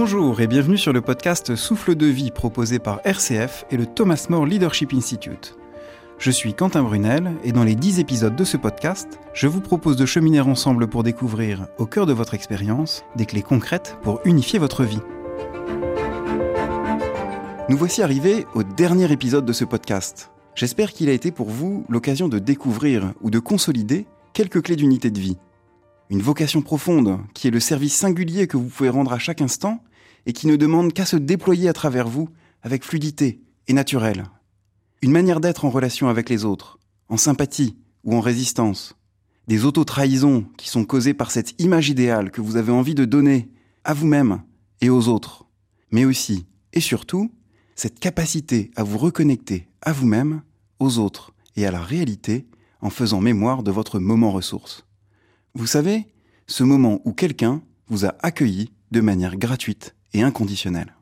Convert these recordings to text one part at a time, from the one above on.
Bonjour et bienvenue sur le podcast Souffle de vie proposé par RCF et le Thomas More Leadership Institute. Je suis Quentin Brunel et dans les 10 épisodes de ce podcast, je vous propose de cheminer ensemble pour découvrir, au cœur de votre expérience, des clés concrètes pour unifier votre vie. Nous voici arrivés au dernier épisode de ce podcast. J'espère qu'il a été pour vous l'occasion de découvrir ou de consolider quelques clés d'unité de vie. Une vocation profonde qui est le service singulier que vous pouvez rendre à chaque instant et qui ne demande qu'à se déployer à travers vous avec fluidité et naturel. Une manière d'être en relation avec les autres, en sympathie ou en résistance. Des auto-trahisons qui sont causées par cette image idéale que vous avez envie de donner à vous-même et aux autres. Mais aussi, et surtout, cette capacité à vous reconnecter à vous-même, aux autres et à la réalité en faisant mémoire de votre moment ressource. Vous savez, ce moment où quelqu'un vous a accueilli de manière gratuite et inconditionnelle.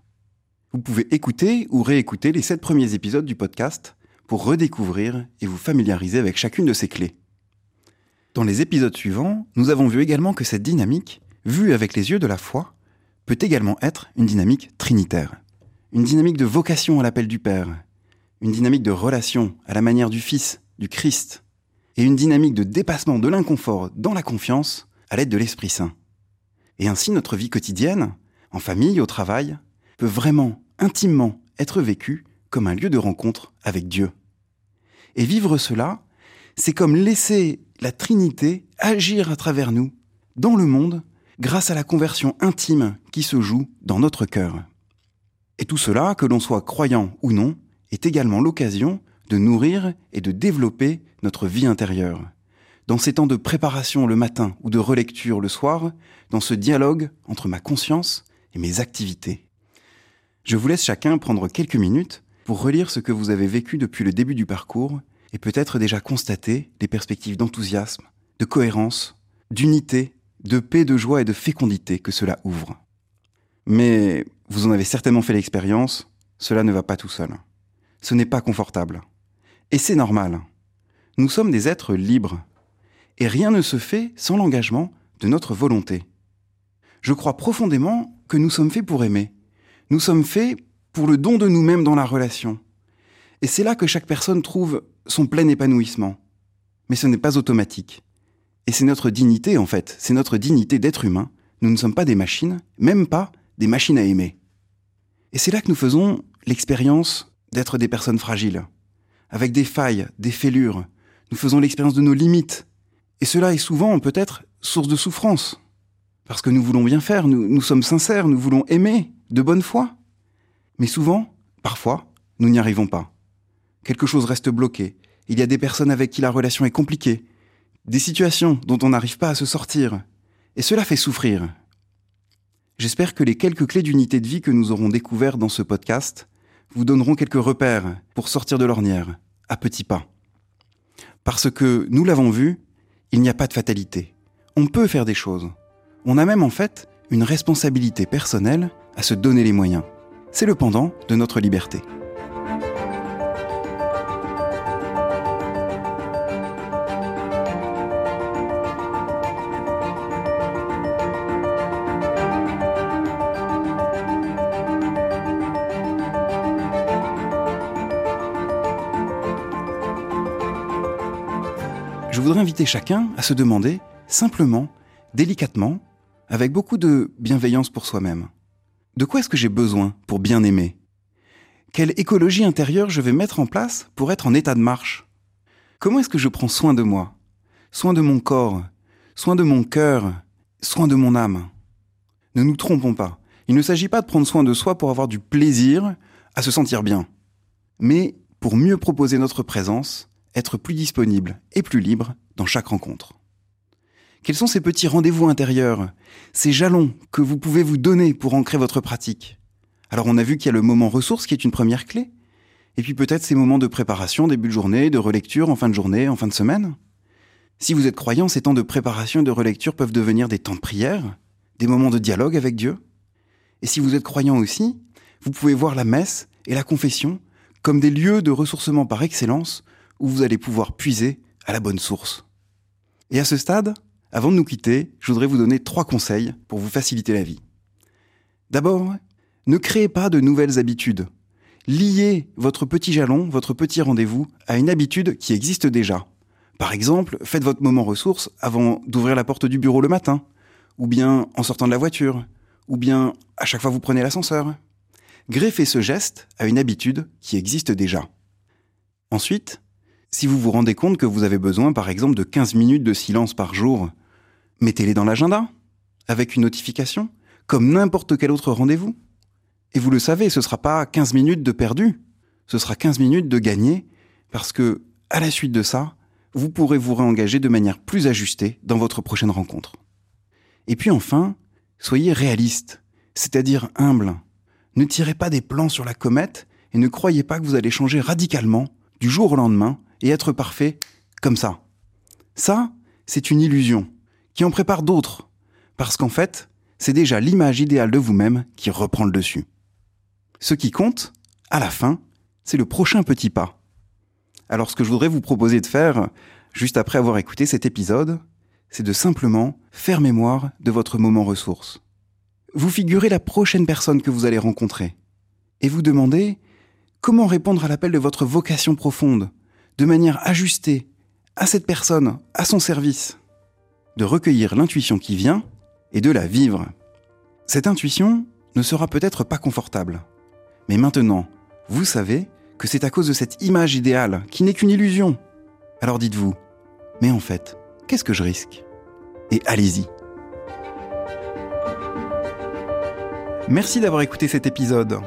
Vous pouvez écouter ou réécouter les sept premiers épisodes du podcast pour redécouvrir et vous familiariser avec chacune de ces clés. Dans les épisodes suivants, nous avons vu également que cette dynamique, vue avec les yeux de la foi, peut également être une dynamique trinitaire. Une dynamique de vocation à l'appel du Père, une dynamique de relation à la manière du Fils, du Christ, et une dynamique de dépassement de l'inconfort dans la confiance à l'aide de l'Esprit Saint. Et ainsi notre vie quotidienne, en famille, au travail, peut vraiment intimement être vécu comme un lieu de rencontre avec Dieu. Et vivre cela, c'est comme laisser la Trinité agir à travers nous, dans le monde, grâce à la conversion intime qui se joue dans notre cœur. Et tout cela, que l'on soit croyant ou non, est également l'occasion de nourrir et de développer notre vie intérieure. Dans ces temps de préparation le matin ou de relecture le soir, dans ce dialogue entre ma conscience mes activités. Je vous laisse chacun prendre quelques minutes pour relire ce que vous avez vécu depuis le début du parcours et peut-être déjà constater les perspectives d'enthousiasme, de cohérence, d'unité, de paix, de joie et de fécondité que cela ouvre. Mais vous en avez certainement fait l'expérience, cela ne va pas tout seul. Ce n'est pas confortable. Et c'est normal. Nous sommes des êtres libres. Et rien ne se fait sans l'engagement de notre volonté. Je crois profondément que nous sommes faits pour aimer. Nous sommes faits pour le don de nous-mêmes dans la relation. Et c'est là que chaque personne trouve son plein épanouissement. Mais ce n'est pas automatique. Et c'est notre dignité, en fait. C'est notre dignité d'être humain. Nous ne sommes pas des machines, même pas des machines à aimer. Et c'est là que nous faisons l'expérience d'être des personnes fragiles, avec des failles, des fêlures. Nous faisons l'expérience de nos limites. Et cela est souvent peut-être source de souffrance. Parce que nous voulons bien faire, nous, sommes sincères, nous voulons aimer, de bonne foi. Mais souvent, parfois, nous n'y arrivons pas. Quelque chose reste bloqué. Il y a des personnes avec qui la relation est compliquée. Des situations dont on n'arrive pas à se sortir. Et cela fait souffrir. J'espère que les quelques clés d'unité de vie que nous aurons découvertes dans ce podcast vous donneront quelques repères pour sortir de l'ornière, à petits pas. Parce que, nous l'avons vu, il n'y a pas de fatalité. On peut faire des choses. On a même en fait une responsabilité personnelle à se donner les moyens. C'est le pendant de notre liberté. je voudrais inviter chacun à se demander, simplement, délicatement, avec beaucoup de bienveillance pour soi-même, de quoi est-ce que j'ai besoin pour bien aimer? Quelle écologie intérieure je vais mettre en place pour être en état de marche? Comment est-ce que je prends soin de moi? Soin de mon corps Soin de mon cœur Soin de mon âme? Ne nous trompons pas, il ne s'agit pas de prendre soin de soi pour avoir du plaisir à se sentir bien, mais pour mieux proposer notre présence être plus disponible et plus libre dans chaque rencontre. Quels sont ces petits rendez-vous intérieurs, ces jalons que vous pouvez vous donner pour ancrer votre pratique? Alors on a vu qu'il y a le moment ressource qui est une première clé, et puis peut-être ces moments de préparation, début de journée, de relecture en fin de journée, en fin de semaine. Si vous êtes croyant, ces temps de préparation et de relecture peuvent devenir des temps de prière, des moments de dialogue avec Dieu. Et si vous êtes croyant aussi, vous pouvez voir la messe et la confession comme des lieux de ressourcement par excellence où vous allez pouvoir puiser à la bonne source. Et à ce stade, avant de nous quitter, je voudrais vous donner trois conseils pour vous faciliter la vie. D'abord, ne créez pas de nouvelles habitudes. Liez votre petit jalon, votre petit rendez-vous à une habitude qui existe déjà. Par exemple, faites votre moment ressources avant d'ouvrir la porte du bureau le matin, ou bien en sortant de la voiture, ou bien à chaque fois que vous prenez l'ascenseur. Greffez ce geste à une habitude qui existe déjà. Ensuite, si vous vous rendez compte que vous avez besoin par exemple de 15 minutes de silence par jour, mettez-les dans l'agenda, avec une notification, comme n'importe quel autre rendez-vous. Et vous le savez, ce ne sera pas 15 minutes de perdu, ce sera 15 minutes de gagné, parce que, à la suite de ça, vous pourrez vous réengager de manière plus ajustée dans votre prochaine rencontre. Et puis enfin, soyez réaliste, c'est-à-dire humble. Ne tirez pas des plans sur la comète et ne croyez pas que vous allez changer radicalement du jour au lendemain et être parfait comme ça. Ça, c'est une illusion qui en prépare d'autres, parce qu'en fait, c'est déjà l'image idéale de vous-même qui reprend le dessus. Ce qui compte, à la fin, c'est le prochain petit pas. Alors ce que je voudrais vous proposer de faire, juste après avoir écouté cet épisode, c'est de simplement faire mémoire de votre moment ressource. Vous figurez la prochaine personne que vous allez rencontrer et vous demandez comment répondre à l'appel de votre vocation profonde, de manière ajustée, à cette personne, à son service. De recueillir l'intuition qui vient et de la vivre. Cette intuition ne sera peut-être pas confortable. Mais maintenant, vous savez que c'est à cause de cette image idéale, qui n'est qu'une illusion. Alors dites-vous, mais en fait, qu'est-ce que je risque? Et allez-y. Merci d'avoir écouté cet épisode.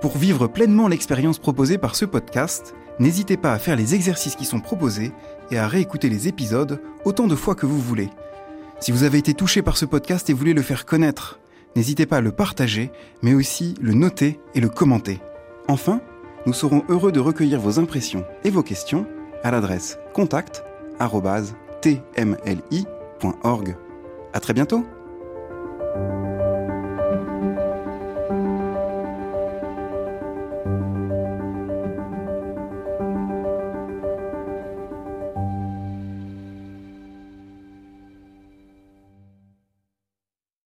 Pour vivre pleinement l'expérience proposée par ce podcast, n'hésitez pas à faire les exercices qui sont proposés et à réécouter les épisodes autant de fois que vous voulez. Si vous avez été touché par ce podcast et voulez le faire connaître, n'hésitez pas à le partager, mais aussi le noter et le commenter. Enfin, nous serons heureux de recueillir vos impressions et vos questions à l'adresse contact@tmli.org. À très bientôt.